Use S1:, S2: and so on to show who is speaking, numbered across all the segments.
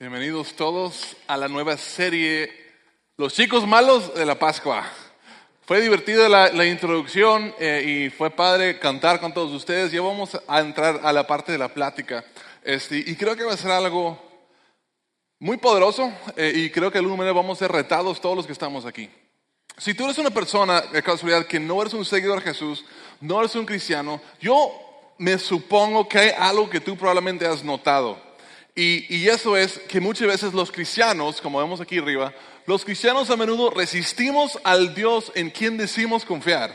S1: Bienvenidos todos a la nueva serie Los chicos malos de la Pascua. Fue divertida la, introducción eh, y fue padre cantar con todos ustedes. Ya vamos a entrar a la parte de la plática. Este, y creo que va a ser algo muy poderoso eh, y creo que de alguna vamos a ser retados todos los que estamos aquí. Si tú eres una persona, de casualidad, que no eres un seguidor de Jesús, no eres un cristiano, yo me supongo que hay algo que tú probablemente has notado. Y, eso es que muchas veces los cristianos, como vemos aquí arriba, los cristianos a menudo resistimos al Dios en quien decimos confiar.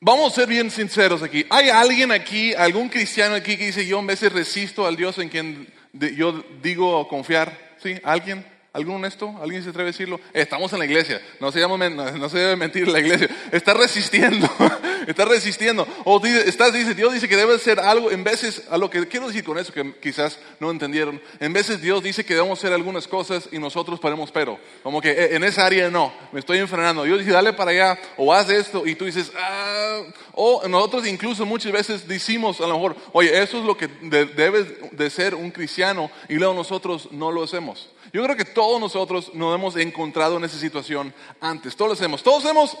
S1: Vamos a ser bien sinceros aquí. ¿Hay alguien aquí, algún cristiano aquí que dice yo en veces resisto al Dios en quien yo digo confiar? ¿Sí? ¿Alguien? ¿Algún honesto? ¿Alguien se atreve a decirlo? Estamos en la iglesia. No se, llama, no se debe mentir en la iglesia. Está resistiendo. está resistiendo. O dice, estás, dice, Dios dice que debe ser algo. En veces, a lo que quiero decir con eso, que quizás no entendieron. En veces Dios dice que debemos hacer algunas cosas y nosotros ponemos pero. Como que eh, en esa área no. Me estoy enfrenando. Dios dice, dale para allá. O haz esto. Y tú dices, ah. O nosotros incluso muchas veces decimos a lo mejor, oye, eso es lo que debe de ser un cristiano. Y luego nosotros no lo hacemos. Yo creo que todos nosotros nos hemos encontrado en esa situación antes. Todos lo hacemos. Todos sabemos,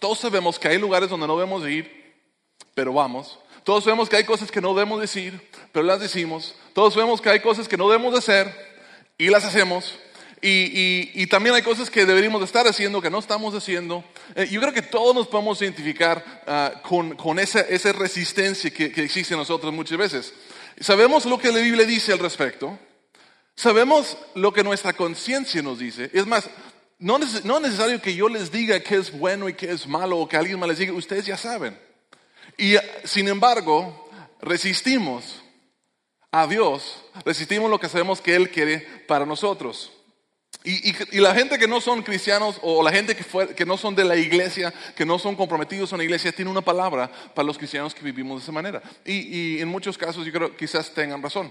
S1: todos sabemos que hay lugares donde no debemos ir, pero vamos. Todos sabemos que hay cosas que no debemos decir, pero las decimos. Todos sabemos que hay cosas que no debemos hacer y las hacemos. Y, y, y, también hay cosas que deberíamos estar haciendo que no estamos haciendo. Eh, yo creo que todos nos podemos identificar uh, con, con esa, esa, resistencia que, que existe en nosotros muchas veces. Sabemos lo que la Biblia dice al respecto. Sabemos lo que nuestra conciencia nos dice. Es más, no, es necesario que yo les diga qué es bueno y qué es malo o que alguien me les diga, ustedes ya saben. Y sin embargo, resistimos a Dios, resistimos lo que sabemos que Él quiere para nosotros. Y, y, y, la gente que no son cristianos o la gente que, fue, que, no son de la iglesia, que no son comprometidos en la iglesia, tiene una palabra para los cristianos que vivimos de esa manera. Y, y en muchos casos yo creo que quizás tengan razón.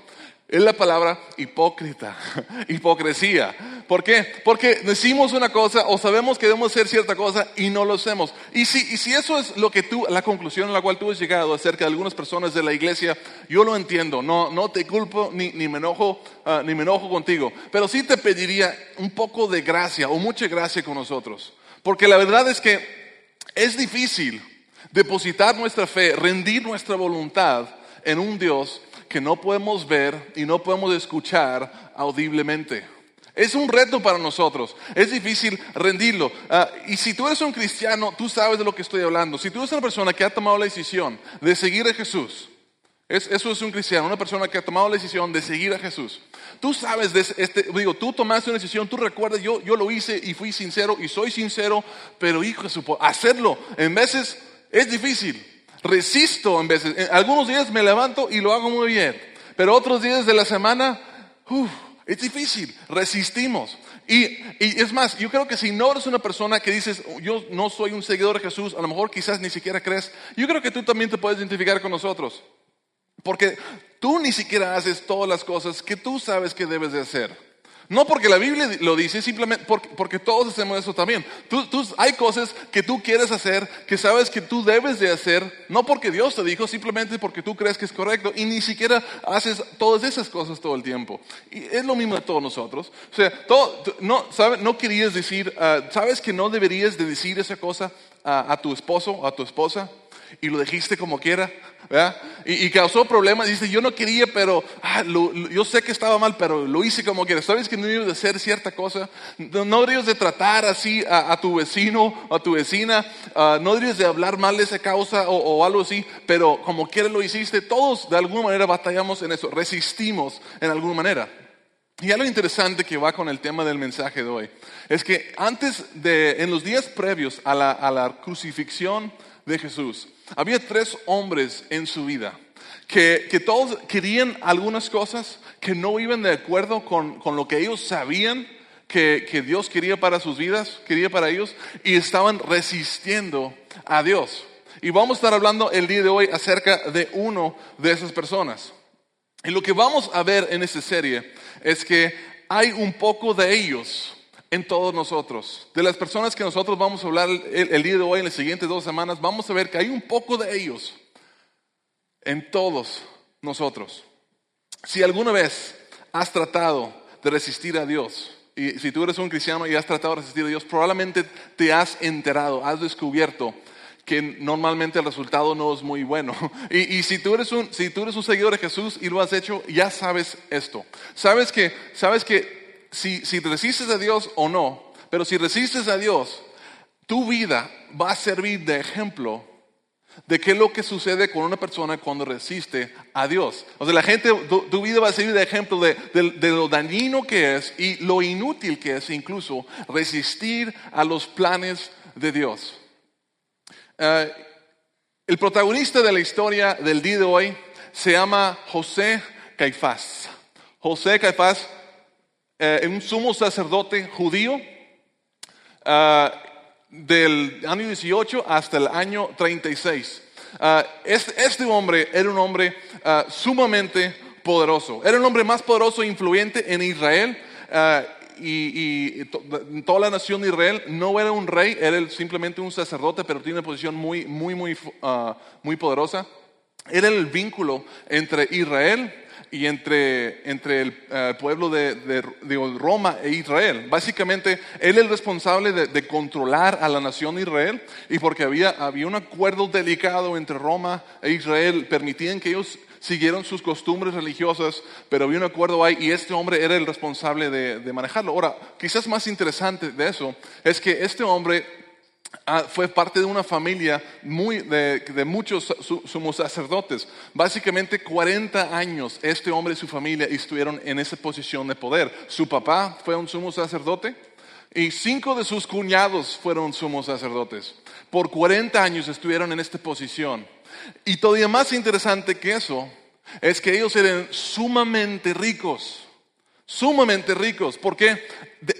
S1: Es la palabra hipócrita, hipocresía. ¿Por qué? Porque decimos una cosa o sabemos que debemos hacer cierta cosa y no lo hacemos. Y si, y si eso es lo que tú, la conclusión a la cual tú has llegado acerca de algunas personas de la iglesia, yo lo entiendo. No, no te culpo ni, ni me enojo, uh, ni me enojo contigo. Pero sí te pediría un poco de gracia o mucha gracia con nosotros. Porque la verdad es que es difícil depositar nuestra fe, rendir nuestra voluntad en un Dios que no podemos ver y no podemos escuchar audiblemente. Es un reto para nosotros. Es difícil rendirlo. Uh, y si tú eres un cristiano, tú sabes de lo que estoy hablando. Si tú eres una persona que ha tomado la decisión de seguir a Jesús, es, eso es un cristiano, una persona que ha tomado la decisión de seguir a Jesús. Tú sabes, de este, digo, tú tomaste una decisión, tú recuerdas, yo, yo lo hice y fui sincero y soy sincero, pero hijo, hacerlo en veces es difícil. Resisto en veces. Algunos días me levanto y lo hago muy bien, pero otros días de la semana, uf, es difícil. Resistimos. Y, y, es más, yo creo que si no eres una persona que dices, yo no soy un seguidor de Jesús, a lo mejor quizás ni siquiera crees, yo creo que tú también te puedes identificar con nosotros. Porque tú ni siquiera haces todas las cosas que tú sabes que debes de hacer. No porque la Biblia lo dice, simplemente porque, todos hacemos eso también. Tú, tú, hay cosas que tú quieres hacer, que sabes que tú debes de hacer, no porque Dios te dijo, simplemente porque tú crees que es correcto y ni siquiera haces todas esas cosas todo el tiempo. Y es lo mismo de todos nosotros. O sea, todo, no, ¿sabes? no querías decir, uh, ¿sabes que no deberías de decir esa cosa a, a tu esposo, a tu esposa? Y lo dijiste como quiera, ¿verdad? Y, y causó problemas. Dice, yo no quería, pero ah, lo, lo, yo sé que estaba mal, pero lo hice como quiera. ¿Sabes que no debes de hacer cierta cosa? No, no debes de tratar así a, a, tu vecino, a tu vecina. Uh, no debes de hablar mal de esa causa o, o, algo así, pero como quiera lo hiciste. Todos de alguna manera batallamos en eso, resistimos en alguna manera. Y algo interesante que va con el tema del mensaje de hoy es que antes de, en los días previos a la, a la crucifixión de Jesús, había tres hombres en su vida que, que, todos querían algunas cosas que no iban de acuerdo con, con lo que ellos sabían que, que, Dios quería para sus vidas, quería para ellos, y estaban resistiendo a Dios. Y vamos a estar hablando el día de hoy acerca de uno de esas personas. Y lo que vamos a ver en esta serie es que hay un poco de ellos en todos nosotros. De las personas que nosotros vamos a hablar el, día de hoy, en las siguientes dos semanas, vamos a ver que hay un poco de ellos en todos nosotros. Si alguna vez has tratado de resistir a Dios, y si tú eres un cristiano y has tratado de resistir a Dios, probablemente te has enterado, has descubierto que normalmente el resultado no es muy bueno. Y, si, tú eres un, si tú eres un seguidor de Jesús y lo has hecho, ya sabes esto. Sabes que, sabes que si, si resistes a Dios o no, pero si resistes a Dios, tu vida va a servir de ejemplo de qué es lo que sucede con una persona cuando resiste a Dios. O sea, la gente, tu, vida va a servir de ejemplo de, lo dañino que es y lo inútil que es incluso resistir a los planes de Dios. Eh, el protagonista de la historia del día de hoy se llama José Caifás. José Caifás, eh, un sumo sacerdote judío, eh, del año 18 hasta el año 36. Ah, este, hombre era un hombre ah, sumamente poderoso. Era el hombre más poderoso e influyente en Israel. Ah, y, toda la nación de Israel no era un rey, era simplemente un sacerdote, pero tiene una posición muy, muy, muy, muy poderosa. Era el vínculo entre Israel y entre, entre el eh, pueblo de, de, Roma e Israel. Básicamente, él es el responsable de, de, controlar a la nación de Israel y porque había, había un acuerdo delicado entre Roma e Israel, permitían que ellos siguieran sus costumbres religiosas, pero había un acuerdo ahí y este hombre era el responsable de, de manejarlo. Ahora, quizás más interesante de eso es que este hombre Ah, fue parte de una familia muy de, muchos sumos sacerdotes. Básicamente 40 años este hombre y su familia estuvieron en esa posición de poder. Su papá fue un sumo sacerdote y cinco de sus cuñados fueron sumos sacerdotes. Por 40 años estuvieron en esta posición. Y todavía más interesante que eso es que ellos eran sumamente ricos sumamente ricos, porque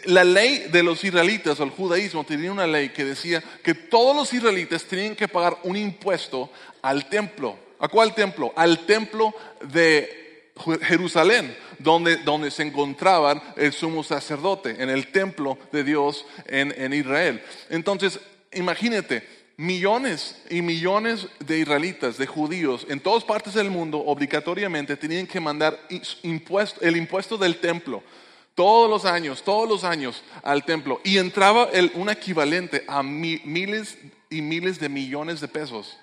S1: la ley de los israelitas, el judaísmo, tenía una ley que decía que todos los israelitas tenían que pagar un impuesto al templo. ¿A cuál templo? Al templo de Jerusalén, donde, donde se encontraban el sumo sacerdote, en el templo de Dios en, en Israel. Entonces, imagínate, millones y millones de israelitas, de judíos, en todas partes del mundo, obligatoriamente tenían que mandar el impuesto del templo todos los años, todos los años al templo. Y entraba un equivalente a miles y miles de millones de pesos.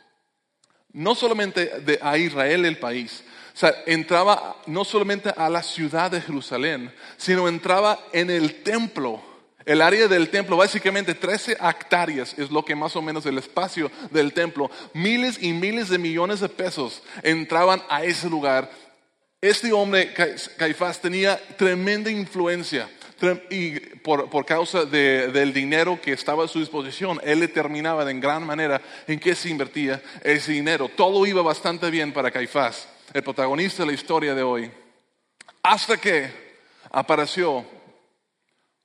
S1: No solamente a Israel el país, o sea, entraba no solamente a la ciudad de Jerusalén, sino entraba en el templo el área del templo, básicamente 13 hectáreas es lo que más o menos el espacio del templo. Miles y miles de millones de pesos entraban a ese lugar. Este hombre, Caifás, tenía tremenda influencia y por, causa del dinero que estaba a su disposición, él determinaba en gran manera en qué se invertía ese dinero. Todo iba bastante bien para Caifás, el protagonista de la historia de hoy. Hasta que apareció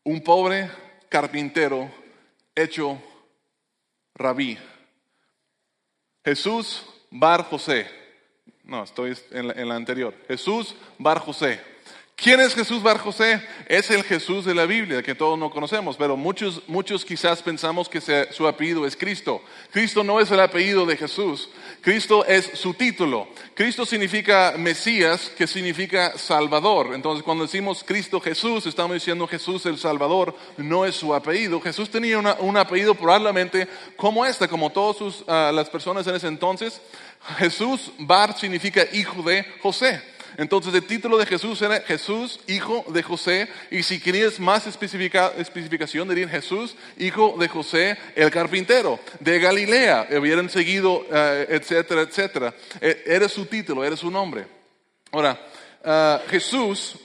S1: un pobre carpintero hecho rabí. Jesús Bar José. No, estoy en la, anterior. Jesús Bar José. ¿Quién es Jesús Bar José? Es el Jesús de la Biblia, que todos no conocemos, pero muchos, muchos quizás pensamos que su apellido es Cristo. Cristo no es el apellido de Jesús, Cristo es su título. Cristo significa Mesías, que significa Salvador. Entonces, cuando decimos Cristo Jesús, estamos diciendo Jesús el Salvador, no es su apellido. Jesús tenía un apellido probablemente como este, como todas ah, las personas en ese entonces. Jesús Bar significa hijo de José. Entonces el título de Jesús era Jesús, hijo de José. Y si querías más especificación, dirían Jesús, hijo de José, el carpintero, de Galilea. Hubieran seguido, eh, etcétera, etcétera. E, era su título, era su nombre. Ahora, eh, Jesús,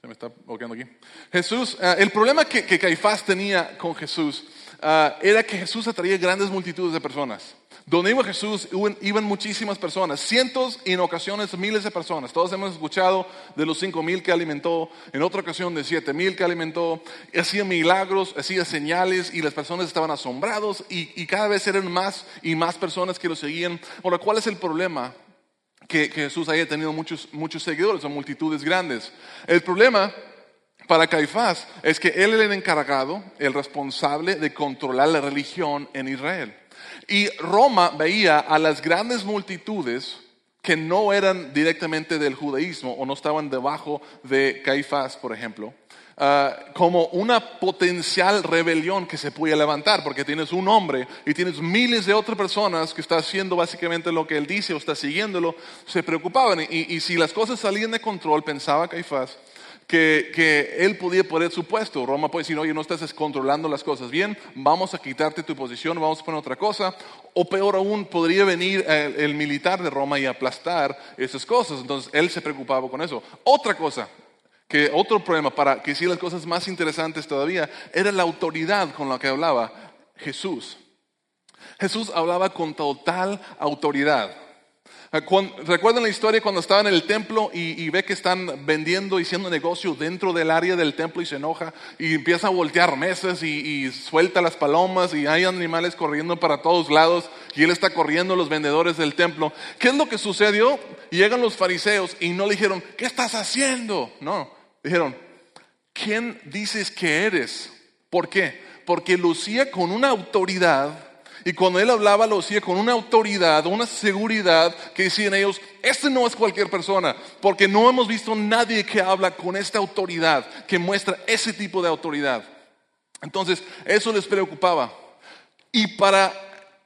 S1: se me está bloqueando aquí. Jesús, eh, el problema que, que, Caifás tenía con Jesús era que Jesús atraía grandes multitudes de personas. Donde iba Jesús iban muchísimas personas, cientos y en ocasiones miles de personas. Todos hemos escuchado de los cinco mil que alimentó, en otra ocasión de siete mil que alimentó, hacía milagros, hacía señales y las personas estaban asombrados y, cada vez eran más y más personas que lo seguían. Ahora, ¿cuál es el problema? Que, Jesús haya tenido muchos, muchos seguidores o multitudes grandes. El problema para Caifás es que él era el encargado, el responsable de controlar la religión en Israel. Y Roma veía a las grandes multitudes que no eran directamente del judaísmo o no estaban debajo de Caifás, por ejemplo, ah, como una potencial rebelión que se puede levantar, porque tienes un hombre y tienes miles de otras personas que están haciendo básicamente lo que él dice o está siguiéndolo, se preocupaban. Y si las cosas salían de control, pensaba Caifás, que, que, él podía poner su puesto. Roma puede decir, oye, no estás controlando las cosas bien, vamos a quitarte tu posición, vamos a poner otra cosa. O peor aún, podría venir el, el militar de Roma y aplastar esas cosas. Entonces, él se preocupaba con eso. Otra cosa, que otro problema para que hiciera las cosas más interesantes todavía, era la autoridad con la que hablaba Jesús. Jesús hablaba con total autoridad. Ah, ¿Recuerdan la historia cuando estaba en el templo y, ve que están vendiendo y haciendo negocio dentro del área del templo y se enoja y empieza a voltear mesas y, suelta las palomas y hay animales corriendo para todos lados y él está corriendo los vendedores del templo? ¿Qué es lo que sucedió? Llegan los fariseos y no le dijeron, ¿qué estás haciendo? No, dijeron, ¿quién dices que eres? ¿Por qué? Porque lucía con una autoridad y cuando él hablaba lo hacía con una autoridad, una seguridad que decían ellos, este no es cualquier persona, porque no hemos visto nadie que habla con esta autoridad, que muestra ese tipo de autoridad. Entonces, eso les preocupaba. Y para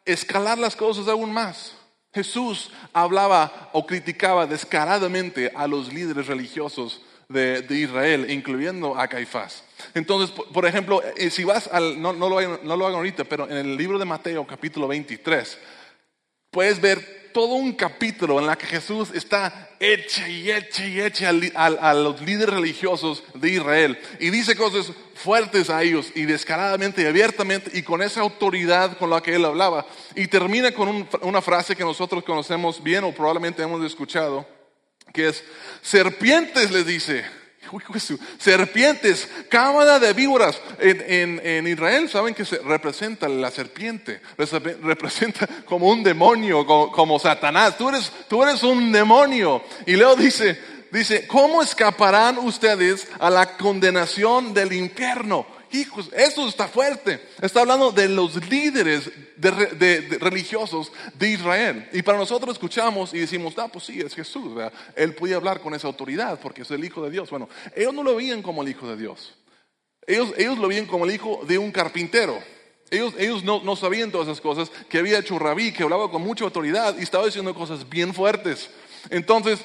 S1: escalar las cosas aún más, Jesús hablaba o criticaba descaradamente a los líderes religiosos de, Israel, incluyendo a Caifás. Entonces, por ejemplo, eh, si vas al, no, lo, no lo hagan ahorita, pero en el libro de Mateo capítulo 23, puedes ver todo un capítulo en la que Jesús está hecha y hecha y hecha a, los líderes religiosos de Israel y dice cosas fuertes a ellos y descaradamente y abiertamente y con esa autoridad con la que él hablaba. Y termina con una frase que nosotros conocemos bien o probablemente hemos escuchado que es serpientes, les dice. Serpientes, cámara de víboras. En, Israel saben que se representa la serpiente, representa como un demonio, como, Satanás. Tú eres, tú eres un demonio. Y luego dice, dice, ¿cómo escaparán ustedes a la condenación del infierno? Hijos, eso está fuerte. Está hablando de los líderes de, religiosos de Israel. Y para nosotros escuchamos y decimos, ah, pues sí, es Jesús. Él podía hablar con esa autoridad porque es el Hijo de Dios. Bueno, ellos no lo veían como el Hijo de Dios. Ellos, ellos lo veían como el hijo de un carpintero. Ellos, ellos no, no, sabían todas esas cosas, que había hecho rabí, que hablaba con mucha autoridad y estaba diciendo cosas bien fuertes. Entonces,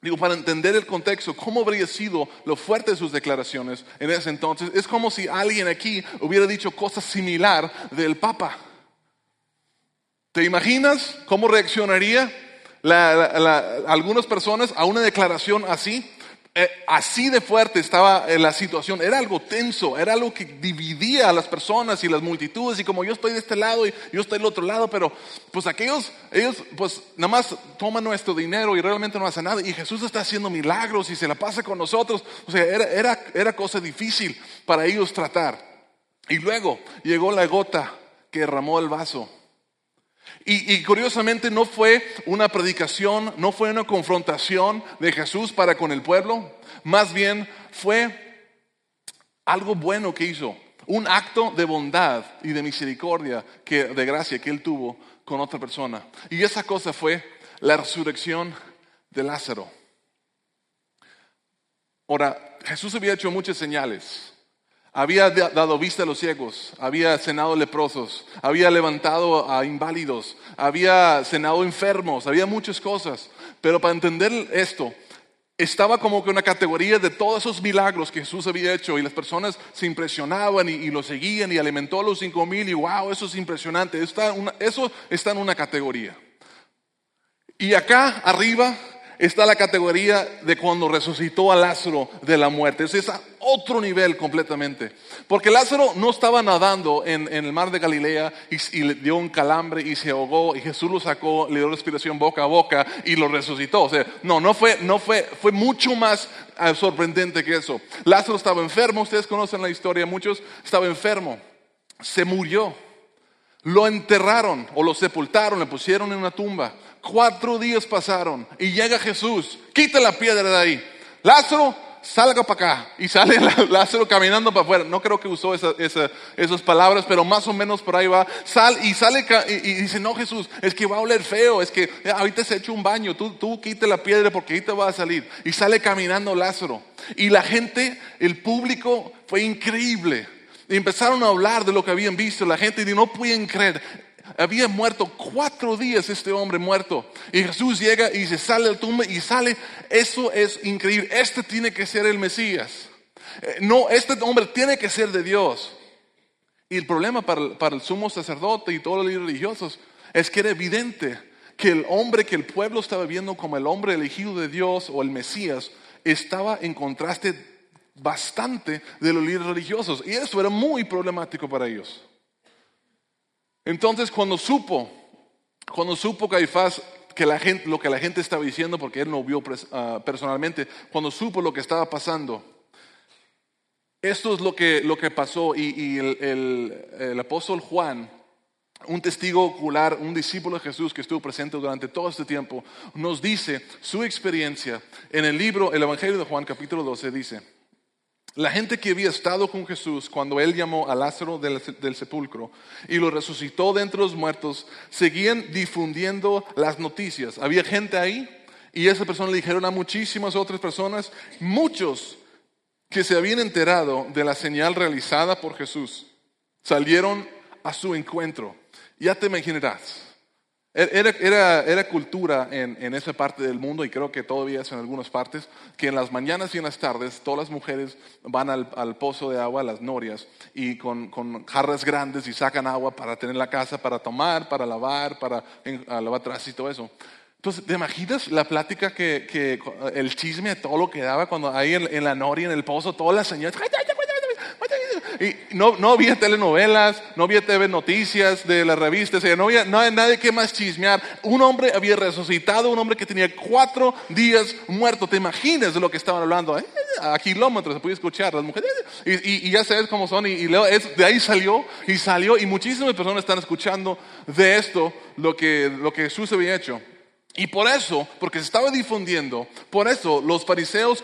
S1: Digo, para entender el contexto, cómo habría sido lo fuerte de sus declaraciones en ese entonces, es como si alguien aquí hubiera dicho cosas similar del Papa. ¿Te imaginas cómo reaccionaría algunas personas a una declaración así? Eh, así de fuerte estaba eh, la situación, era algo tenso, era algo que dividía a las personas y las multitudes y como yo estoy de este lado y yo estoy del otro lado, pero pues aquellos, ellos pues nada más toman nuestro dinero y realmente no hacen nada y Jesús está haciendo milagros y se la pasa con nosotros, o sea, era, era, era cosa difícil para ellos tratar. Y luego llegó la gota que derramó el vaso y, curiosamente no fue una predicación, no fue una confrontación de Jesús para con el pueblo, más bien fue algo bueno que hizo, un acto de bondad y de misericordia, de gracia que él tuvo con otra persona. Y esa cosa fue la resurrección de Lázaro. Ahora, Jesús había hecho muchas señales. Había dado vista a los ciegos, había cenado leprosos, había levantado a inválidos, había cenado enfermos, había muchas cosas. Pero para entender esto, estaba como que una categoría de todos esos milagros que Jesús había hecho y las personas se impresionaban y, lo seguían y alimentó a los cinco mil y wow, eso es impresionante. eso está en una categoría. Y acá arriba está la categoría de cuando resucitó a Lázaro de la muerte. Es otro nivel completamente. Porque Lázaro no estaba nadando en, el mar de Galilea y, le dio un calambre y se ahogó y Jesús lo sacó, le dio respiración boca a boca y lo resucitó. O sea, no, no fue, no fue, fue mucho más eh, sorprendente que eso. Lázaro estaba enfermo, ustedes conocen la historia, muchos estaba enfermo, se murió. Lo enterraron o lo sepultaron, le pusieron en una tumba. Cuatro días pasaron y llega Jesús, quita la piedra de ahí. Lázaro, salga para acá. Y sale Lázaro caminando para afuera. No creo que usó esas palabras, pero más o menos por ahí va. Sal, y sale y, dice, no Jesús, es que va a oler feo, es que eh, ahorita se ha hecho un baño, tú, tú quite la piedra porque ahorita va a salir. Y sale caminando Lázaro. Y la gente, el público, fue increíble. Y empezaron a hablar de lo que habían visto. La gente y no pueden creer. Había muerto cuatro días este hombre muerto. Y Jesús llega y se sale del tumba y sale. Eso es increíble. Este tiene que ser el Mesías. Eh, no, este hombre tiene que ser de Dios. Y el problema para, para el sumo sacerdote y todos los religiosos es que era evidente que el hombre que el pueblo estaba viendo como el hombre elegido de Dios o el Mesías estaba en contraste bastante de los líderes religiosos. Y eso era muy problemático para ellos. Entonces cuando supo, cuando supo Caifás que lo que la gente estaba diciendo, porque él no vio ah, personalmente, cuando supo lo que estaba pasando, esto es lo que, lo que pasó. Y, el, apóstol Juan, un testigo ocular, un discípulo de Jesús que estuvo presente durante todo este tiempo, nos dice su experiencia en el libro, el Evangelio de Juan capítulo 12, dice, la gente que había estado con Jesús cuando él llamó a Lázaro del, sepulcro y lo resucitó de entre los muertos, seguían difundiendo las noticias. Había gente ahí y esa persona le dijeron a muchísimas otras personas, muchos que se habían enterado de la señal realizada por Jesús, salieron a su encuentro. Ya te imaginarás. Era, cultura en, esa parte del mundo, y creo que todavía es en algunas partes, que en las mañanas y en las tardes todas las mujeres van al, pozo de agua, a las norias, y con, jarras grandes y sacan agua para tener la casa, para tomar, para lavar, para lavar atrás y todo eso. Entonces, ¿te imaginas la plática que, el chisme, todo lo que daba cuando ahí en, la noria, en el pozo, todas las señoras, y no, había telenovelas, no había TV noticias de las revistas, no había, no nadie que más chismear. Un hombre había resucitado, un hombre que tenía cuatro días muerto. ¿Te imaginas de lo que estaban hablando? A kilómetros se podía escuchar las mujeres. Y, ya sabes cómo son. Y, de ahí salió y salió. Y muchísimas personas están escuchando de esto lo que, lo que Jesús había hecho. Y por eso, porque se estaba difundiendo, por eso los fariseos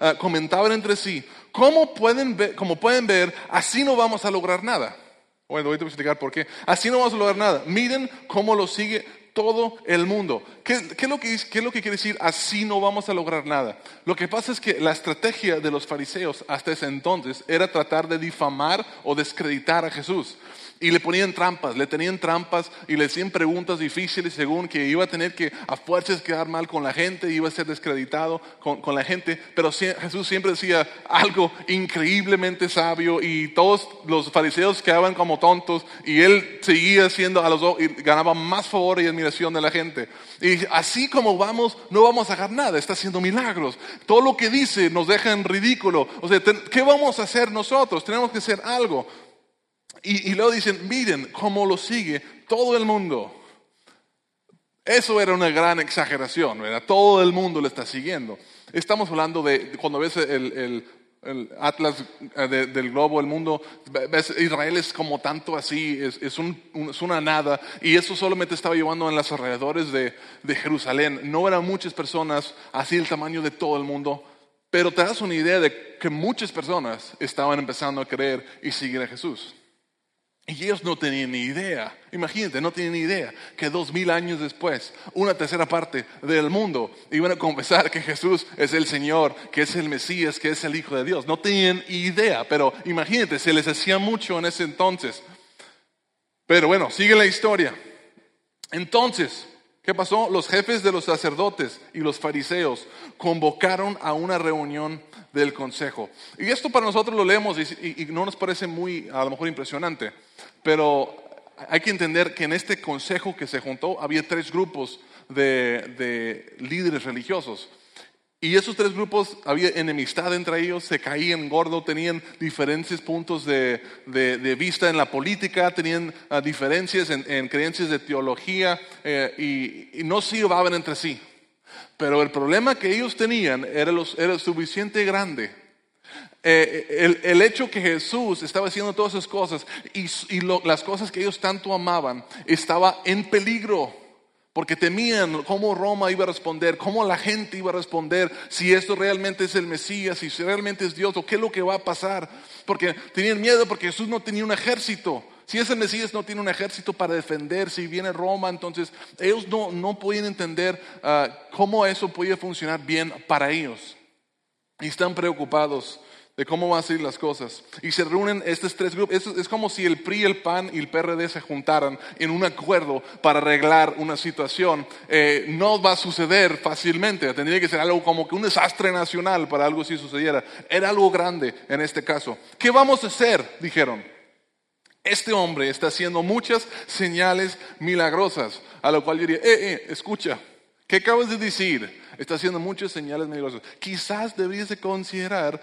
S1: eh, comentaban entre sí, como pueden ver, como pueden ver, así no vamos a lograr nada. Bueno, voy a explicar por qué. Así no vamos a lograr nada. Miren cómo lo sigue todo el mundo. ¿Qué, es lo que, ¿Qué, es lo que, quiere decir? Así no vamos a lograr nada. Lo que pasa es que la estrategia de los fariseos hasta ese entonces era tratar de difamar o descreditar a Jesús. Y le ponían trampas, le tenían trampas y le hacían preguntas difíciles según que iba a tener que a fuerzas quedar mal con la gente, iba a ser descreditado con, la gente. Pero Jesús siempre decía algo increíblemente sabio y todos los fariseos quedaban como tontos y él seguía siendo a los y ganaba más favor y admiración de la gente. Y así como vamos, no vamos a hacer nada, está haciendo milagros. Todo lo que dice nos deja en ridículo. O sea, ¿qué vamos a hacer nosotros? Tenemos que hacer algo. Y, luego dicen, miren cómo lo sigue todo el mundo. Eso era una gran exageración, ¿verdad? Todo el mundo le está siguiendo. Estamos hablando de, cuando ves el, atlas eh, del globo, el mundo, ves, Israel es como tanto así, es, es, una nada, y eso solamente estaba llevando en los alrededores de, de, Jerusalén. No eran muchas personas así el tamaño de todo el mundo, pero te das una idea de que muchas personas estaban empezando a creer y seguir a Jesús. Y ellos no tenían ni idea, imagínate, no tenían ni idea que dos mil años después, una tercera parte del mundo iban a confesar que Jesús es el Señor, que es el Mesías, que es el Hijo de Dios. No tenían idea, pero imagínate, se les hacía mucho en ese entonces. Pero bueno, sigue la historia. Entonces, ¿qué pasó? Los jefes de los sacerdotes y los fariseos convocaron a una reunión del consejo. Y esto para nosotros lo leemos y, no nos parece muy, a lo mejor, impresionante, pero hay que entender que en este consejo que se juntó había tres grupos de, líderes religiosos. Y esos tres grupos había enemistad entre ellos, se caían gordo, tenían diferentes puntos de, vista en la política, tenían ah, diferencias en, creencias de teología eh, y, no se llevaban entre sí. Pero el problema que ellos tenían era, los, era suficiente grande. Eh, el, hecho que Jesús estaba haciendo todas esas cosas y, las cosas que ellos tanto amaban estaba en peligro. Porque temían cómo Roma iba a responder, cómo la gente iba a responder, si esto realmente es el Mesías, si realmente es Dios, o qué es lo que va a pasar. Porque tenían miedo porque Jesús no tenía un ejército. Si ese Mesías no tiene un ejército para defender, si viene Roma, entonces ellos no, no podían entender ah, cómo eso podía funcionar bien para ellos. Y están preocupados de cómo van a ser las cosas. Y se reúnen estos tres grupos. Es, como si el PRI, el PAN y el PRD se juntaran en un acuerdo para arreglar una situación. Eh, no va a suceder fácilmente. Tendría que ser algo como que un desastre nacional para algo si sucediera. Era algo grande en este caso. ¿Qué vamos a hacer? Dijeron. Este hombre está haciendo muchas señales milagrosas. A lo cual yo diría, eh, eh, escucha, ¿qué acabas de decir? Está haciendo muchas señales milagrosas. Quizás deberías de considerar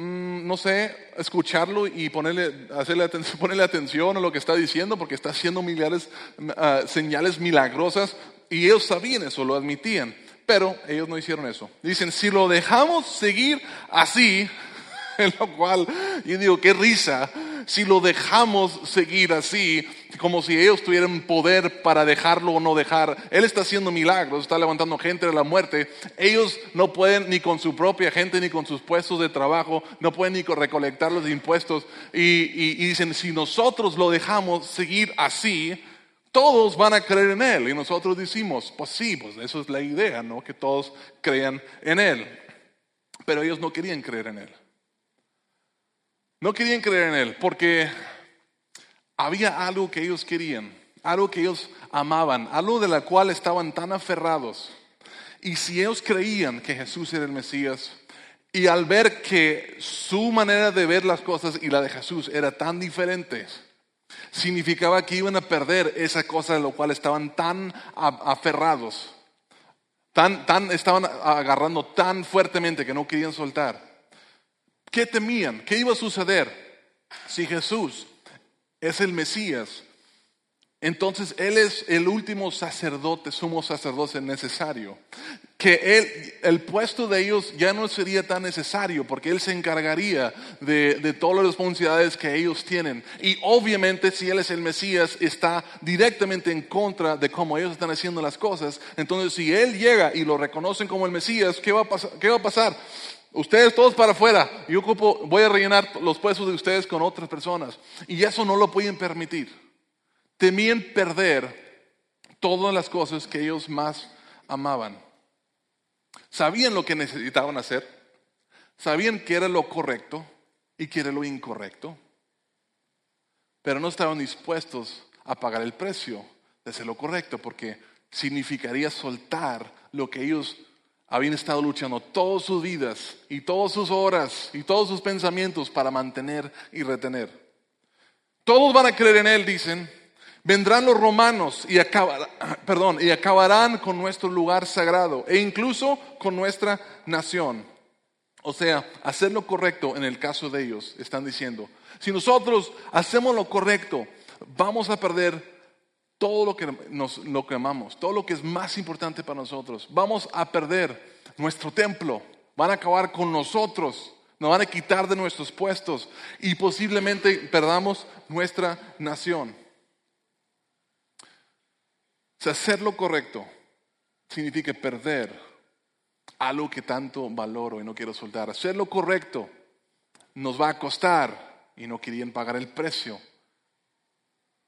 S1: Mm, no sé, escucharlo y ponerle, hacerle ponerle atención a lo que está diciendo porque está haciendo millares, ah, señales milagrosas y ellos sabían eso, lo admitían, pero ellos no hicieron eso. Dicen, si lo dejamos seguir así, en lo cual yo digo, qué risa, si lo dejamos seguir así, como si ellos tuvieran poder para dejarlo o no dejar. Él está haciendo milagros, está levantando gente de la muerte. Ellos no pueden ni con su propia gente, ni con sus puestos de trabajo, no pueden ni recolectar los impuestos. Y, dicen, si nosotros lo dejamos seguir así, todos van a creer en Él. Y nosotros decimos, pues sí, pues eso es la idea, ¿no? Que todos crean en Él. Pero ellos no querían creer en Él. No querían creer en Él porque había algo que ellos querían, algo que ellos amaban, algo de la cual estaban tan aferrados. Y si ellos creían que Jesús era el Mesías, y al ver que su manera de ver las cosas y la de Jesús era tan diferentes, significaba que iban a perder esa cosa de lo cual estaban tan aferrados, tan, tan, estaban agarrando tan fuertemente que no querían soltar. ¿Qué temían? ¿Qué iba a suceder si Jesús es el Mesías? Entonces Él es el último sacerdote, sumo sacerdote necesario. Que él, el puesto de ellos ya no sería tan necesario porque Él se encargaría de, de, todas las responsabilidades que ellos tienen. Y obviamente si Él es el Mesías está directamente en contra de cómo ellos están haciendo las cosas. Entonces si Él llega y lo reconocen como el Mesías, ¿qué va a pasar? ¿Qué va a pasar? Ustedes todos para afuera. Yo ocupo, voy a rellenar los puestos de ustedes con otras personas. Y eso no lo pueden permitir. Temían perder todas las cosas que ellos más amaban. Sabían lo que necesitaban hacer. Sabían que era lo correcto y que era lo incorrecto. Pero no estaban dispuestos a pagar el precio de hacer lo correcto porque significaría soltar lo que ellos habían estado luchando todas sus vidas y todas sus horas y todos sus pensamientos para mantener y retener. Todos van a creer en Él, dicen. Vendrán los romanos y, perdón, y acabarán con nuestro lugar sagrado e incluso con nuestra nación. O sea, hacer lo correcto en el caso de ellos, están diciendo. Si nosotros hacemos lo correcto, vamos a perder todo lo que nos lo amamos, todo lo que es más importante para nosotros. Vamos a perder nuestro templo, van a acabar con nosotros, nos van a quitar de nuestros puestos y posiblemente perdamos nuestra nación. hacer lo correcto significa perder algo que tanto valoro y no quiero soltar. Hacer lo correcto nos va a costar y no querían pagar el precio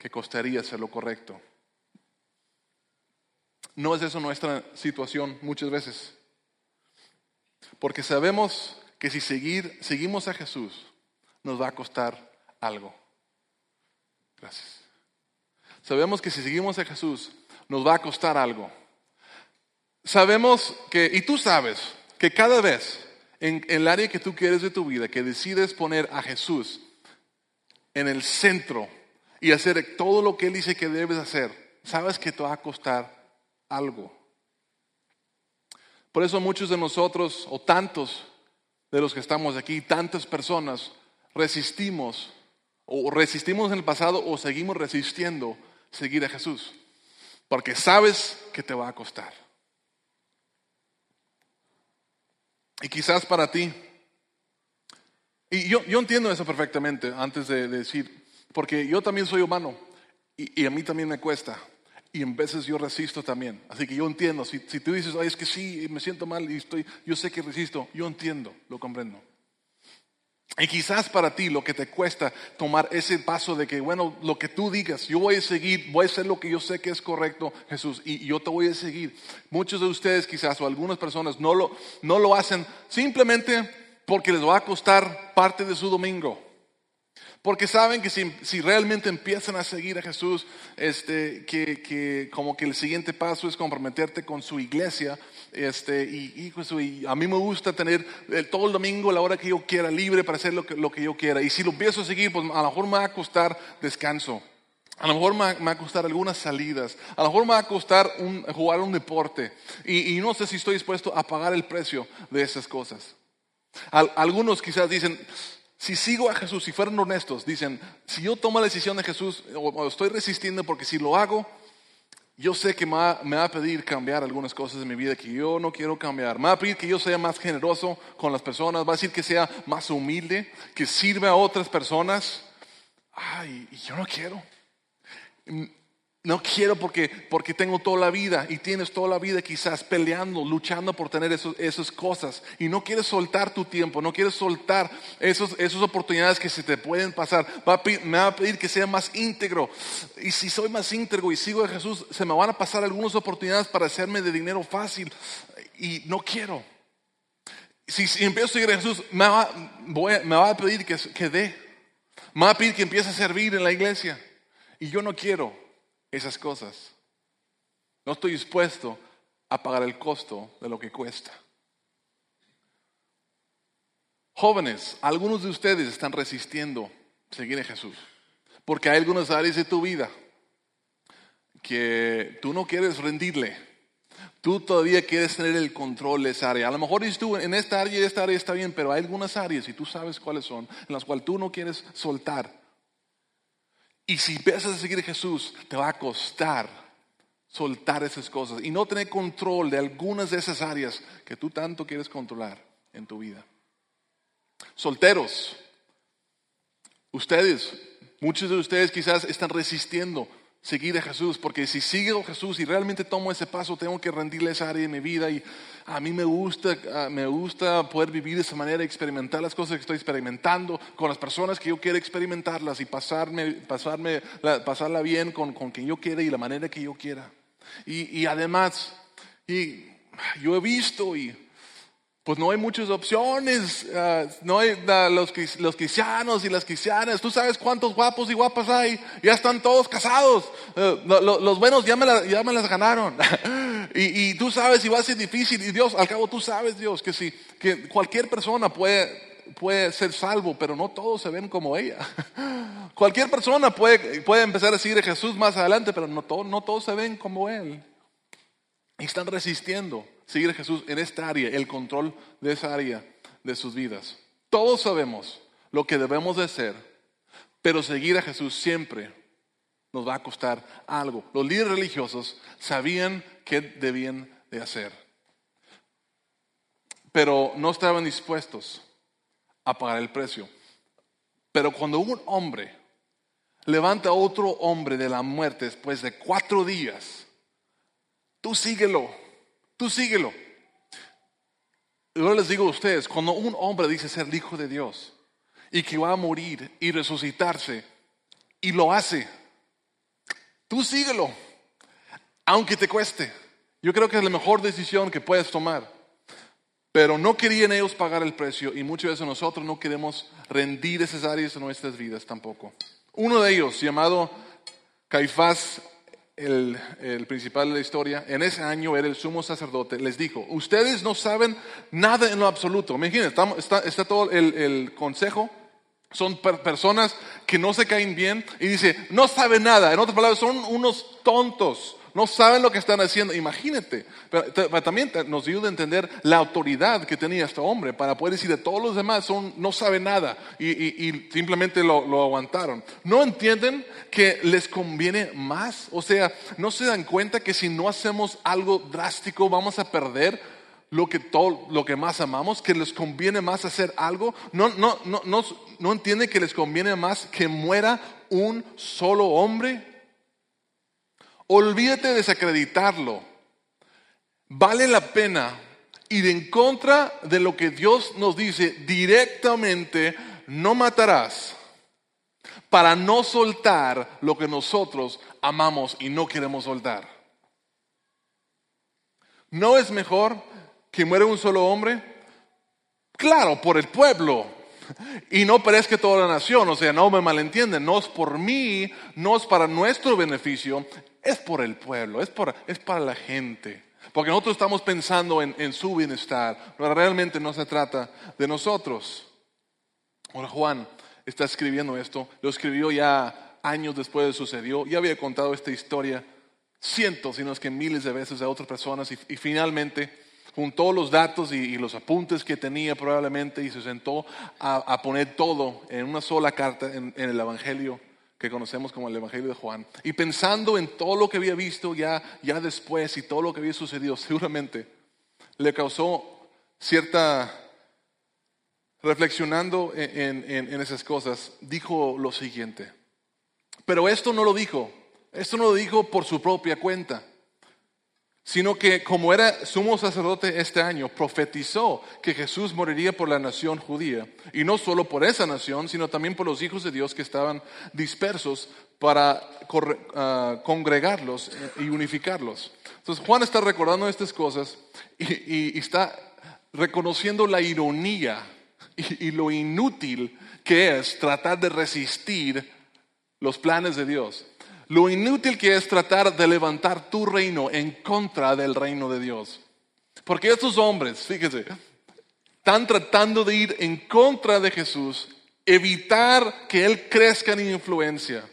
S1: que costaría hacer lo correcto. No es eso nuestra situación muchas veces. Porque sabemos que si seguir, seguimos a Jesús nos va a costar algo. Gracias. Sabemos que si seguimos a Jesús nos va a costar algo. Sabemos que, y tú sabes, que cada vez en, en el área que tú quieres de tu vida, que decides poner a Jesús en el centro y hacer todo lo que Él dice que debes hacer, sabes que te va a costar algo. Por eso muchos de nosotros, o tantos de los que estamos aquí, tantas personas, resistimos, o resistimos en el pasado, o seguimos resistiendo seguir a Jesús, porque sabes que te va a costar. Y quizás para ti, y yo, yo entiendo eso perfectamente antes de decir, porque yo también soy humano y, a mí también me cuesta. Y en veces yo resisto también. Así que yo entiendo. Si, si tú dices, Ay, es que sí, me siento mal y estoy, yo sé que resisto, yo entiendo, lo comprendo. Y quizás para ti lo que te cuesta tomar ese paso de que, bueno, lo que tú digas, yo voy a seguir, voy a hacer lo que yo sé que es correcto, Jesús, y yo te voy a seguir. Muchos de ustedes quizás o algunas personas no lo, no lo hacen simplemente porque les va a costar parte de su domingo. Porque saben que si, realmente empiezan a seguir a Jesús, este, que, como que el siguiente paso es comprometerte con su iglesia. Este, y, a mí me gusta tener todo el domingo la hora que yo quiera libre para hacer lo que, lo que yo quiera. Y si lo empiezo a seguir, pues a lo mejor me va a costar descanso. A lo mejor me va a costar algunas salidas. A lo mejor me va a costar jugar un deporte. Y, y, no sé si estoy dispuesto a pagar el precio de esas cosas. algunos quizás dicen, si sigo a Jesús, si fueron honestos, dicen, si yo tomo la decisión de Jesús, o, estoy resistiendo porque si lo hago, yo sé que me va, a pedir cambiar algunas cosas en mi vida que yo no quiero cambiar. Me va a pedir que yo sea más generoso con las personas, va a decir que sea más humilde, que sirva a otras personas. Ay, yo no quiero. No quiero porque, porque tengo toda la vida y tienes toda la vida quizás peleando, luchando por tener esas cosas. Y no quieres soltar tu tiempo, no quieres soltar esos, esas oportunidades que se te pueden pasar. me va a pedir que sea más íntegro. Y si soy más íntegro y sigo a Jesús, se me van a pasar algunas oportunidades para hacerme de dinero fácil. Y no quiero. Si, empiezo a seguir a Jesús, me va, me va a pedir que, que dé, me va a pedir que empiece a servir en la iglesia. Y yo no quiero esas cosas. No estoy dispuesto a pagar el costo de lo que cuesta. Jóvenes, algunos de ustedes están resistiendo seguir a Jesús, porque hay algunas áreas de tu vida que tú no quieres rendirle. Tú todavía quieres tener el control de esa área. A lo mejor dices tú, en esta área y esta área está bien, pero hay algunas áreas, y tú sabes cuáles son, en las cuales tú no quieres soltar. Y si empiezas a seguir a Jesús, te va a costar soltar esas cosas y no tener control de algunas de esas áreas que tú tanto quieres controlar en tu vida. Solteros, ustedes, muchos de ustedes quizás están resistiendo seguir a Jesús, porque si sigo a Jesús y realmente tomo ese paso, tengo que rendirle esa área de mi vida y a mí me gusta, me gusta poder vivir de esa manera, experimentar las cosas que estoy experimentando con las personas que yo quiero experimentarlas y pasarme, pasarme, pasarla bien con, con quien yo quiera y la manera que yo quiera. Y, y además, y yo he visto y pues no hay muchas opciones, ah, no hay los, los, cristianos y las cristianas, tú sabes cuántos guapos y guapas hay, ya están todos casados, eh, los buenos ya me, ya me las ganaron, y, tú sabes y va a ser difícil, y Dios, al cabo tú sabes Dios que si, que cualquier persona puede, puede ser salvo, pero no todos se ven como ella. cualquier persona puede, puede empezar a seguir a Jesús más adelante, pero no, no todos se ven como Él. Y están resistiendo seguir a Jesús en esta área, el control de esa área de sus vidas. Todos sabemos lo que debemos de hacer, pero seguir a Jesús siempre nos va a costar algo. Los líderes religiosos sabían qué debían de hacer, pero no estaban dispuestos a pagar el precio. Pero cuando un hombre levanta a otro hombre de la muerte después de cuatro días, Tú síguelo, tú síguelo. Yo les digo a ustedes, cuando un hombre dice ser el hijo de Dios y que va a morir y resucitarse y lo hace, tú síguelo, aunque te cueste. Yo creo que es la mejor decisión que puedes tomar. Pero no querían ellos pagar el precio y muchas veces nosotros no queremos rendir esas áreas de nuestras vidas tampoco. Uno de ellos, llamado Caifás el, principal de la historia, en ese año era el sumo sacerdote, les dijo, ustedes no saben nada en lo absoluto. Imagínense, está, está, todo el, el consejo, son personas que no se caen bien y dice, no saben nada. En otras palabras, son unos tontos no saben lo que están haciendo. Imagínate. Pero, también nos ayuda a entender la autoridad que tenía este hombre para poder decir de todos los demás son, no saben nada y, simplemente lo, aguantaron. ¿No entienden que les conviene más? O sea, ¿no se dan cuenta que si no hacemos algo drástico vamos a perder? lo que todo lo que más amamos, que les conviene más hacer algo, no, no, no, no, no entienden que les conviene más que muera un solo hombre olvídate de desacreditarlo. Vale la pena ir en contra de lo que Dios nos dice directamente, no matarás, para no soltar lo que nosotros amamos y no queremos soltar. ¿No es mejor que muera un solo hombre? Claro, por el pueblo. Y no perezca toda la nación, o sea, no me malentienden, no es por mí, no es para nuestro beneficio, es por el pueblo, es, es para la gente. Porque nosotros estamos pensando en, en su bienestar, pero realmente no se trata de nosotros. Ahora Juan está escribiendo esto, lo escribió ya años después de sucedió, ya había contado esta historia cientos, sino es que miles de veces a otras personas y, finalmente juntó los datos y, los apuntes que tenía probablemente y se sentó a, poner todo en una sola carta en, el Evangelio que conocemos como el Evangelio de Juan. Y pensando en todo lo que había visto ya, ya después y todo lo que había sucedido, seguramente le causó cierta, reflexionando en, en esas cosas, dijo lo siguiente. Pero esto no lo dijo esto no lo dijo por su propia cuenta, sino que como era sumo sacerdote este año, profetizó que Jesús moriría por la nación judía. Y no solo por esa nación, sino también por los hijos de Dios que estaban dispersos para ah, congregarlos y unificarlos. Entonces Juan está recordando estas cosas y, está reconociendo la ironía y lo inútil que es tratar de resistir los planes de Dios lo inútil que es tratar de levantar tu reino en contra del reino de Dios. Porque estos hombres, fíjese, están tratando de ir en contra de Jesús, evitar que Él crezca en influencia.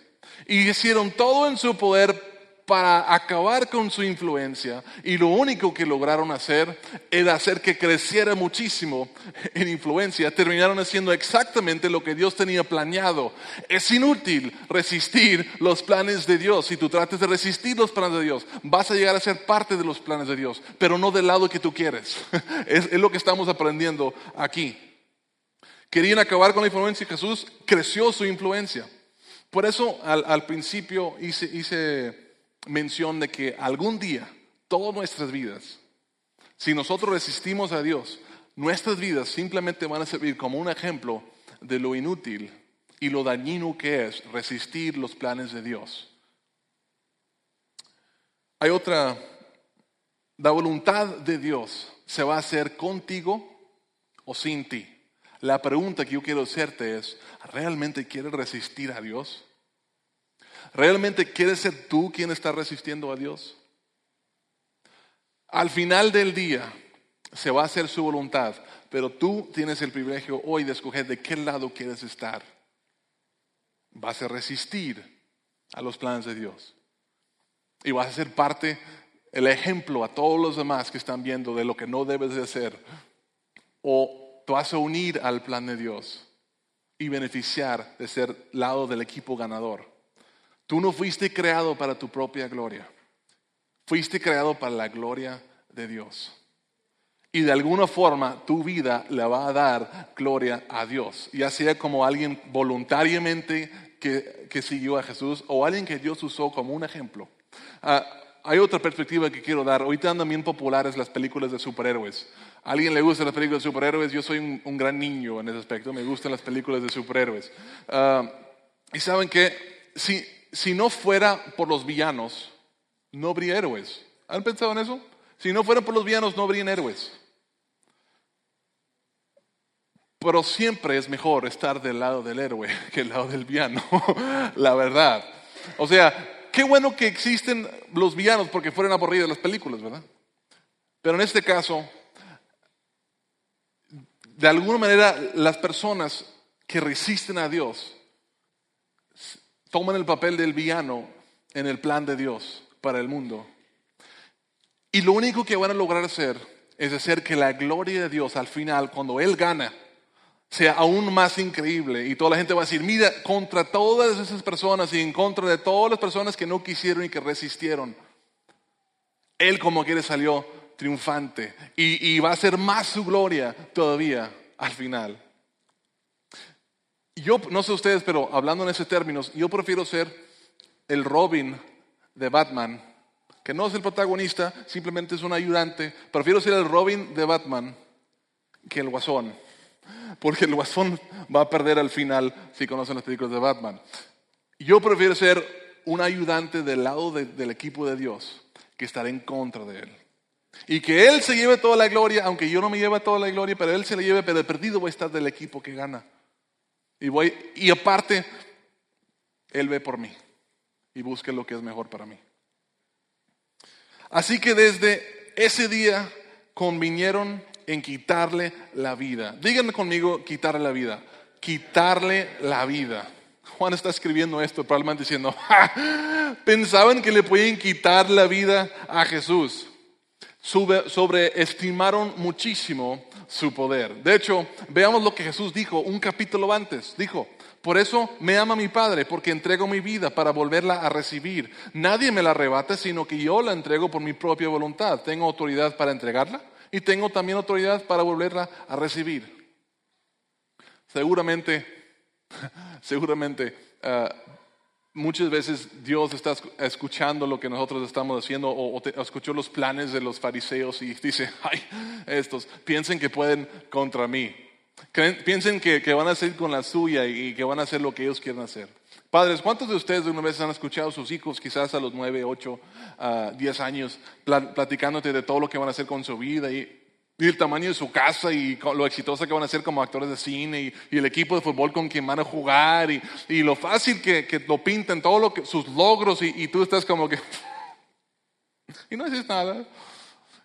S1: Y hicieron todo en su poder para acabar con su influencia y lo único que lograron hacer era hacer que creciera muchísimo en influencia. Terminaron haciendo exactamente lo que Dios tenía planeado. Es inútil resistir los planes de Dios. Si tú trates de resistir los planes de Dios, vas a llegar a ser parte de los planes de Dios, pero no del lado que tú quieres. Es, lo que estamos aprendiendo aquí. Querían acabar con la influencia y Jesús creció su influencia. Por eso al, principio hice, hice mención de que algún día, todas nuestras vidas, si nosotros resistimos a Dios, nuestras vidas simplemente van a servir como un ejemplo de lo inútil y lo dañino que es resistir los planes de Dios. Hay otra, la voluntad de Dios se va a hacer contigo o sin ti. La pregunta que yo quiero hacerte es, ¿realmente quieres resistir a Dios? ¿Realmente quieres ser tú quien está resistiendo a Dios? Al final del día se va a hacer su voluntad, pero tú tienes el privilegio hoy de escoger de qué lado quieres estar. Vas a resistir a los planes de Dios. Y vas a ser parte, el ejemplo a todos los demás que están viendo de lo que no debes de hacer. O te vas a unir al plan de Dios y beneficiar de ser lado del equipo ganador. Tú no fuiste creado para tu propia gloria. Fuiste creado para la gloria de Dios. Y de alguna forma tu vida le va a dar gloria a Dios. Ya sea como alguien voluntariamente que, siguió a Jesús o alguien que Dios usó como un ejemplo. Ah, hay otra perspectiva que quiero dar. Ahorita andan bien populares las películas de superhéroes. ¿A alguien le gustan las películas de superhéroes? Yo soy un, gran niño en ese aspecto. Me gustan las películas de superhéroes. Ah, y saben que si, si no fuera por los villanos, no habría héroes. ¿Han pensado en eso? Si no fuera por los villanos, no habrían héroes. Pero siempre es mejor estar del lado del héroe que del lado del villano, la verdad. O sea, qué bueno que existen los villanos porque fueron aburridas las películas, ¿verdad? Pero en este caso, de alguna manera, las personas que resisten a Dios toman el papel del villano en el plan de Dios para el mundo. Y lo único que van a lograr hacer es hacer que la gloria de Dios al final, cuando Él gana, sea aún más increíble. Y toda la gente va a decir, mira, contra todas esas personas y en contra de todas las personas que no quisieron y que resistieron, Él como quiere salió triunfante. Y, y va a ser más su gloria todavía al final. Yo no sé ustedes, pero hablando en ese términos, yo prefiero ser el Robin de Batman, que no es el protagonista, simplemente es un ayudante. Prefiero ser el Robin de Batman que el Guasón, porque el Guasón va a perder al final si conocen las películas de Batman. Yo prefiero ser un ayudante del lado del equipo de Dios que estar en contra de Él. Y que Él se lleve toda la gloria, aunque yo no me lleve toda la gloria, pero Él se la lleve, pero el perdido voy a estar del equipo que gana. Y, voy, y aparte, Él ve por mí y busque lo que es mejor para mí. Así que desde ese día convinieron en quitarle la vida. Díganme conmigo, quitarle la vida. Quitarle la vida. Juan está escribiendo esto, probablemente diciendo, pensaban que le podían quitar la vida a Jesús. Sobreestimaron muchísimo su poder. De hecho, veamos lo que Jesús dijo un capítulo antes. Dijo, por eso me ama mi Padre, porque entrego mi vida para volverla a recibir. Nadie me la arrebata, sino que yo la entrego por mi propia voluntad. Tengo autoridad para entregarla y tengo también autoridad para volverla a recibir. Seguramente, seguramente ah, muchas veces Dios está escuchando lo que nosotros estamos haciendo o, escuchó los planes de los fariseos y dice, ay, estos piensen que pueden contra mí. Piensen que, van a hacer con la suya y que van a hacer lo que ellos quieren hacer. Padres, ¿cuántos de ustedes de una vez han escuchado a sus hijos, quizás a los 9, 8, 10 años, platicándote de todo lo que van a hacer con su vida y, el tamaño de su casa y lo exitosa que van a ser como actores de cine y, el equipo de fútbol con quien van a jugar y, lo fácil que, lo pintan, todos lo sus logros y, tú estás como que... y no dices nada.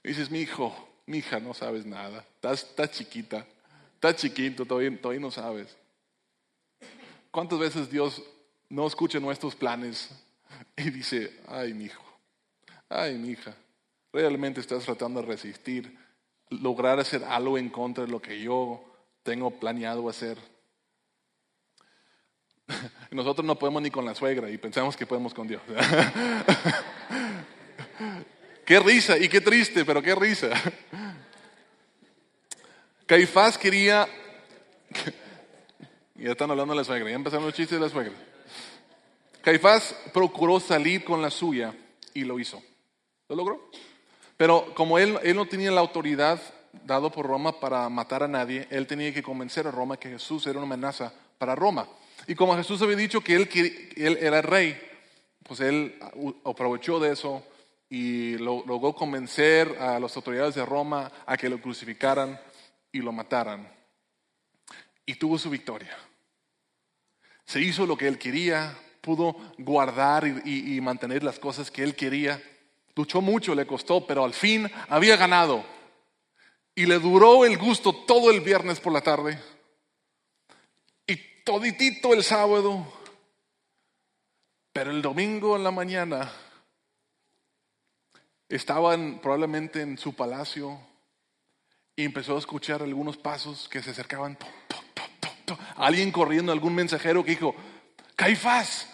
S1: Y dices, mi hijo, mi hija, no sabes nada, estás, estás chiquita. Está chiquito, todavía, todavía no sabes. ¿Cuántas veces Dios no escucha nuestros planes y dice, ay, mi hijo, ay, mi hija, realmente estás tratando de resistir, lograr hacer algo en contra de lo que yo tengo planeado hacer? Nosotros no podemos ni con la suegra y pensamos que podemos con Dios. qué risa y qué triste, pero qué risa. Caifás quería. ya están hablando de la suegra, ya empezaron los chistes de la suegra. Caifás procuró salir con la suya y lo hizo. ¿Lo logró? Pero como él, él no tenía la autoridad dado por Roma para matar a nadie, él tenía que convencer a Roma que Jesús era una amenaza para Roma. Y como Jesús había dicho que él, él era rey, pues él aprovechó de eso y logró convencer a las autoridades de Roma a que lo crucificaran y lo mataran. Y tuvo su victoria. Se hizo lo que él quería, pudo guardar y, mantener las cosas que él quería. Luchó mucho, le costó, pero al fin había ganado. Y le duró el gusto todo el viernes por la tarde. Y toditito el sábado. Pero el domingo en la mañana estaban probablemente en su palacio y empezó a escuchar algunos pasos que se acercaban. Alguien corriendo, algún mensajero que dijo, Caifás,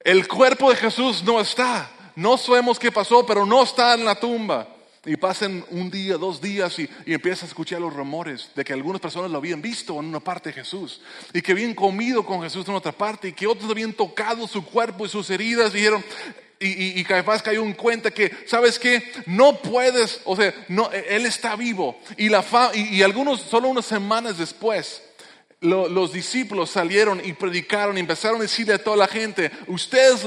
S1: el cuerpo de Jesús no está. No sabemos qué pasó, pero no está en la tumba. Y pasan un día, dos días y, y a escuchar los rumores de que algunas personas lo habían visto en una parte de Jesús y que habían comido con Jesús en otra parte y que otros habían tocado su cuerpo y sus heridas y dijeron, y, y, Caifás cayó en cuenta que, ¿sabes qué? No puedes, o sea, no, él está vivo. Y, y, algunos, solo unas semanas después, los discípulos salieron y predicaron y empezaron a decirle a toda la gente, ustedes,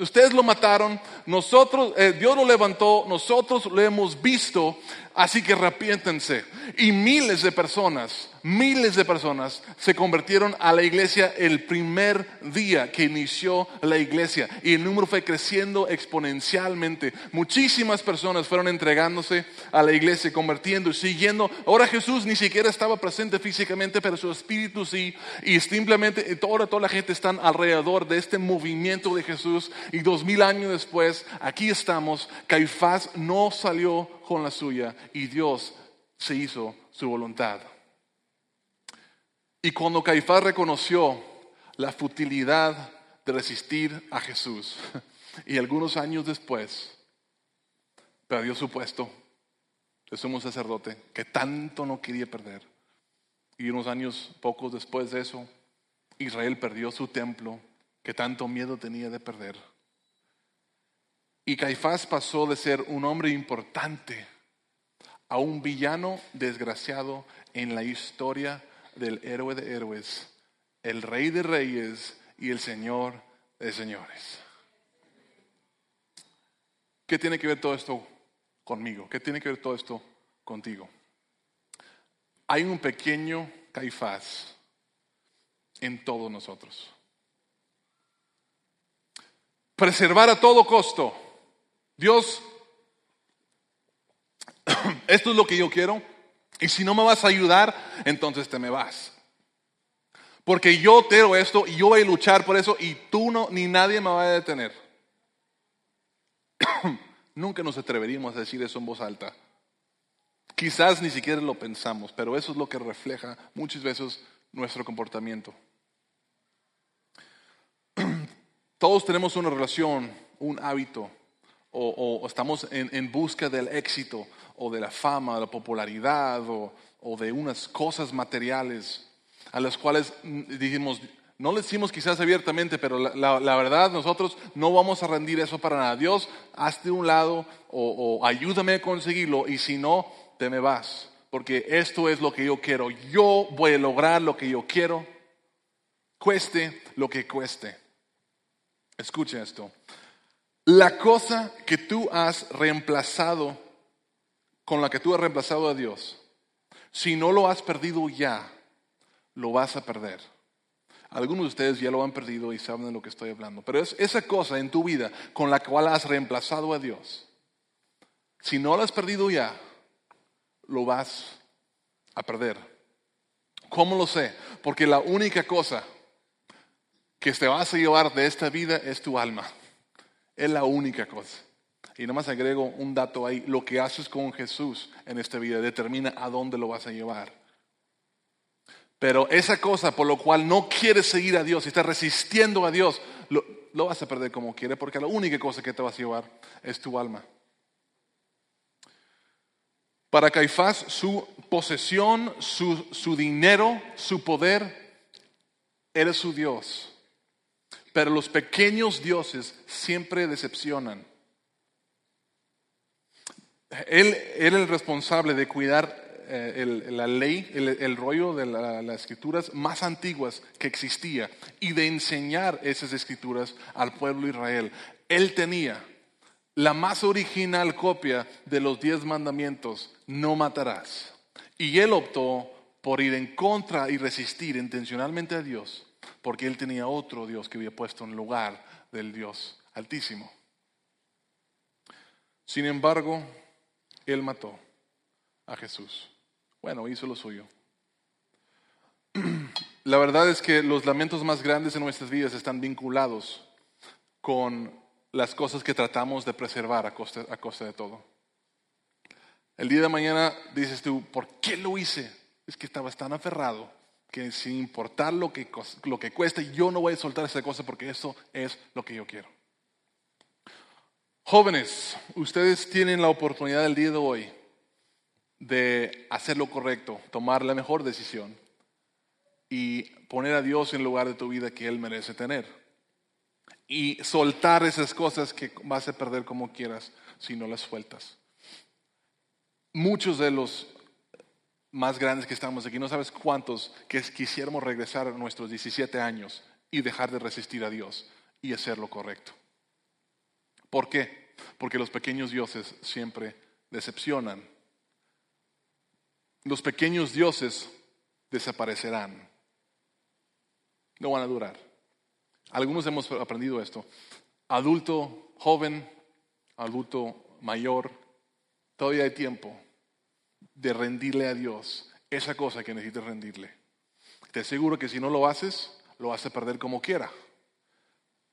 S1: ustedes lo mataron, nosotros, eh, Dios lo levantó, nosotros lo hemos visto, así que arrepiéntense. Y miles de personas miles de personas se convirtieron a la iglesia el primer día que inició la iglesia y el número fue creciendo exponencialmente. Muchísimas personas fueron entregándose a la iglesia, convirtiendo siguiendo. Ahora Jesús ni siquiera estaba presente físicamente, pero su espíritu sí. Y simplemente toda, toda la gente está alrededor de este movimiento de Jesús. Y dos mil años después, aquí estamos. Caifás no salió con la suya y Dios se hizo su voluntad. Y cuando Caifás reconoció la futilidad de resistir a Jesús, y algunos años después perdió su puesto de sumo sacerdote, que tanto no quería perder. Y unos años pocos después de eso, Israel perdió su templo, que tanto miedo tenía de perder. Y Caifás pasó de ser un hombre importante a un villano desgraciado en la historia del héroe de héroes, el rey de reyes y el señor de señores. ¿Qué tiene que ver todo esto conmigo? ¿Qué tiene que ver todo esto contigo? Hay un pequeño Caifás en todos nosotros. Preservar a todo costo. Dios, esto es lo que yo quiero. Y si no me vas a ayudar, entonces te me vas. Porque yo tengo esto y yo voy a luchar por eso y tú no, ni nadie me va a detener. Nunca nos atreveríamos a decir eso en voz alta. Quizás ni siquiera lo pensamos, pero eso es lo que refleja muchas veces nuestro comportamiento. Todos tenemos una relación, un hábito, o, estamos en, busca del éxito, o de la fama, de la popularidad, o, de unas cosas materiales a las cuales mm, dijimos, no le decimos quizás abiertamente, pero la, verdad nosotros no vamos a rendir eso para nada. Dios, hazte un lado o, o ayúdame a conseguirlo y si no, te me vas, porque esto es lo que yo quiero. Yo voy a lograr lo que yo quiero, cueste lo que cueste. Escuchen esto. La cosa que tú has reemplazado, con la que tú has reemplazado a Dios, si no lo has perdido ya, lo vas a perder. Algunos de ustedes ya lo han perdido y saben de lo que estoy hablando. Pero es esa cosa en tu vida con la cual has reemplazado a Dios. Si no la has perdido ya, lo vas a perder. ¿Cómo lo sé? Porque la única cosa que te vas a llevar de esta vida es tu alma. Es la única cosa. Y nada más agrego un dato ahí. Lo que haces con Jesús en esta vida determina a dónde lo vas a llevar. Pero esa cosa por lo cual no quieres seguir a Dios y estás resistiendo a Dios, lo, vas a perder como quieres porque la única cosa que te vas a llevar es tu alma. Para Caifás su posesión, su, dinero, su poder era su Dios. Pero los pequeños dioses siempre decepcionan. Él era el responsable de cuidar eh, la ley, el, rollo de las escrituras más antiguas que existía y de enseñar esas escrituras al pueblo de Israel. Él tenía la más original copia de los diez mandamientos, no matarás. Y él optó por ir en contra y resistir intencionalmente a Dios, porque él tenía otro Dios que había puesto en lugar del Dios altísimo. Sin embargo, él mató a Jesús. Bueno, hizo lo suyo. La verdad es que los lamentos más grandes en nuestras vidas están vinculados con las cosas que tratamos de preservar a costa, a costa de todo. El día de mañana dices tú, ¿por qué lo hice? Es que estabas tan aferrado que sin importar lo que, lo que cueste, yo no voy a soltar esa cosa porque eso es lo que yo quiero. Jóvenes, ustedes tienen la oportunidad el día de hoy de hacer lo correcto, tomar la mejor decisión y poner a Dios en lugar de tu vida que Él merece tener y soltar esas cosas que vas a perder como quieras si no las sueltas. Muchos de los más grandes que estamos aquí, no sabes cuántos que quisiéramos regresar a nuestros 17 años y dejar de resistir a Dios y hacer lo correcto. ¿Por qué? Porque los pequeños dioses siempre decepcionan. Los pequeños dioses desaparecerán. No van a durar. Algunos hemos aprendido esto. Adulto joven, adulto mayor, todavía hay tiempo de rendirle a Dios esa cosa que necesitas rendirle. Te aseguro que si no lo haces, lo vas a perder como quiera.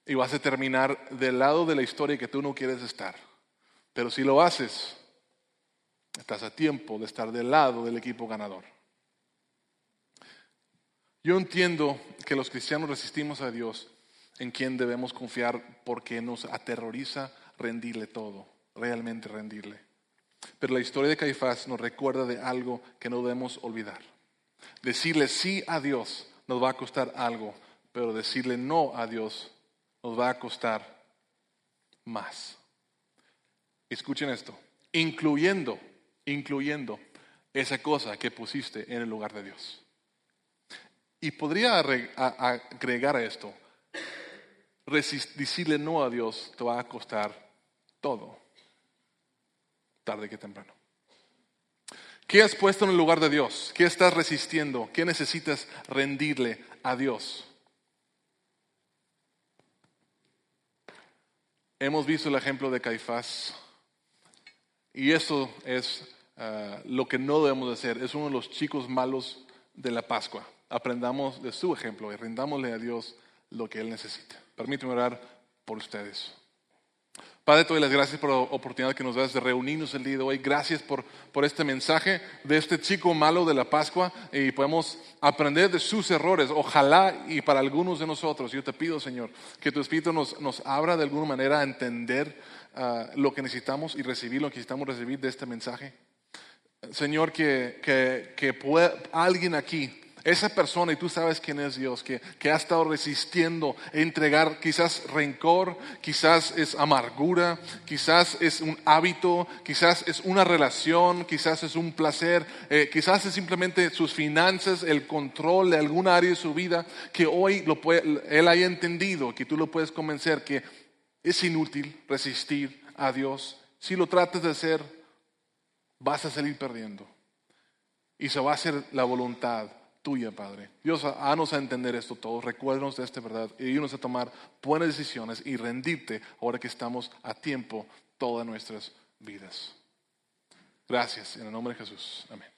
S1: Y vas a terminar del lado de la historia que tú no quieres estar. Pero si lo haces, estás a tiempo de estar del lado del equipo ganador. Yo entiendo que los cristianos resistimos a Dios en quien debemos confiar porque nos aterroriza rendirle todo, realmente rendirle. Pero la historia de Caifás nos recuerda de algo que no debemos olvidar. Decirle sí a Dios nos va a costar algo, pero decirle no a Dios nos va a costar más. escuchen esto, incluyendo, incluyendo esa cosa que pusiste en el lugar de Dios. Y podría agregar a esto, decirle no a Dios te va a costar todo, tarde que temprano. ¿Qué has puesto en el lugar de Dios? ¿Qué estás resistiendo? ¿Qué necesitas rendirle a Dios? Hemos visto el ejemplo de Caifás y eso es ah, lo que no debemos de hacer. Es uno de los chicos malos de la Pascua. Aprendamos de su ejemplo y rindámosle a Dios lo que Él necesita. Permíteme orar por ustedes. Padre, te doy las gracias por la oportunidad que nos das de reunirnos el día de hoy. Gracias por, por este mensaje de este chico malo de la Pascua y podemos aprender de sus errores. Ojalá y para algunos de nosotros, yo te pido, Señor, que tu Espíritu nos, nos abra de alguna manera a entender ah, lo que necesitamos y recibir lo que necesitamos recibir de este mensaje. Señor, que, que, que alguien aquí esa persona, y tú sabes quién es Dios, que, ha estado resistiendo entregar quizás rencor, quizás es amargura, quizás es un hábito, quizás es una relación, quizás es un placer, eh, quizás es simplemente sus finanzas, el control de alguna área de su vida, que hoy lo él haya entendido, que tú lo puedes convencer que es inútil resistir a Dios. Si lo tratas de hacer, vas a salir perdiendo. Y se va a hacer la voluntad tuya, Padre. Dios, háganos a entender esto todo, recuérdanos de esta verdad y ayúdanos a tomar buenas decisiones y rendirte ahora que estamos a tiempo todas nuestras vidas. Gracias, en el nombre de Jesús. Amén.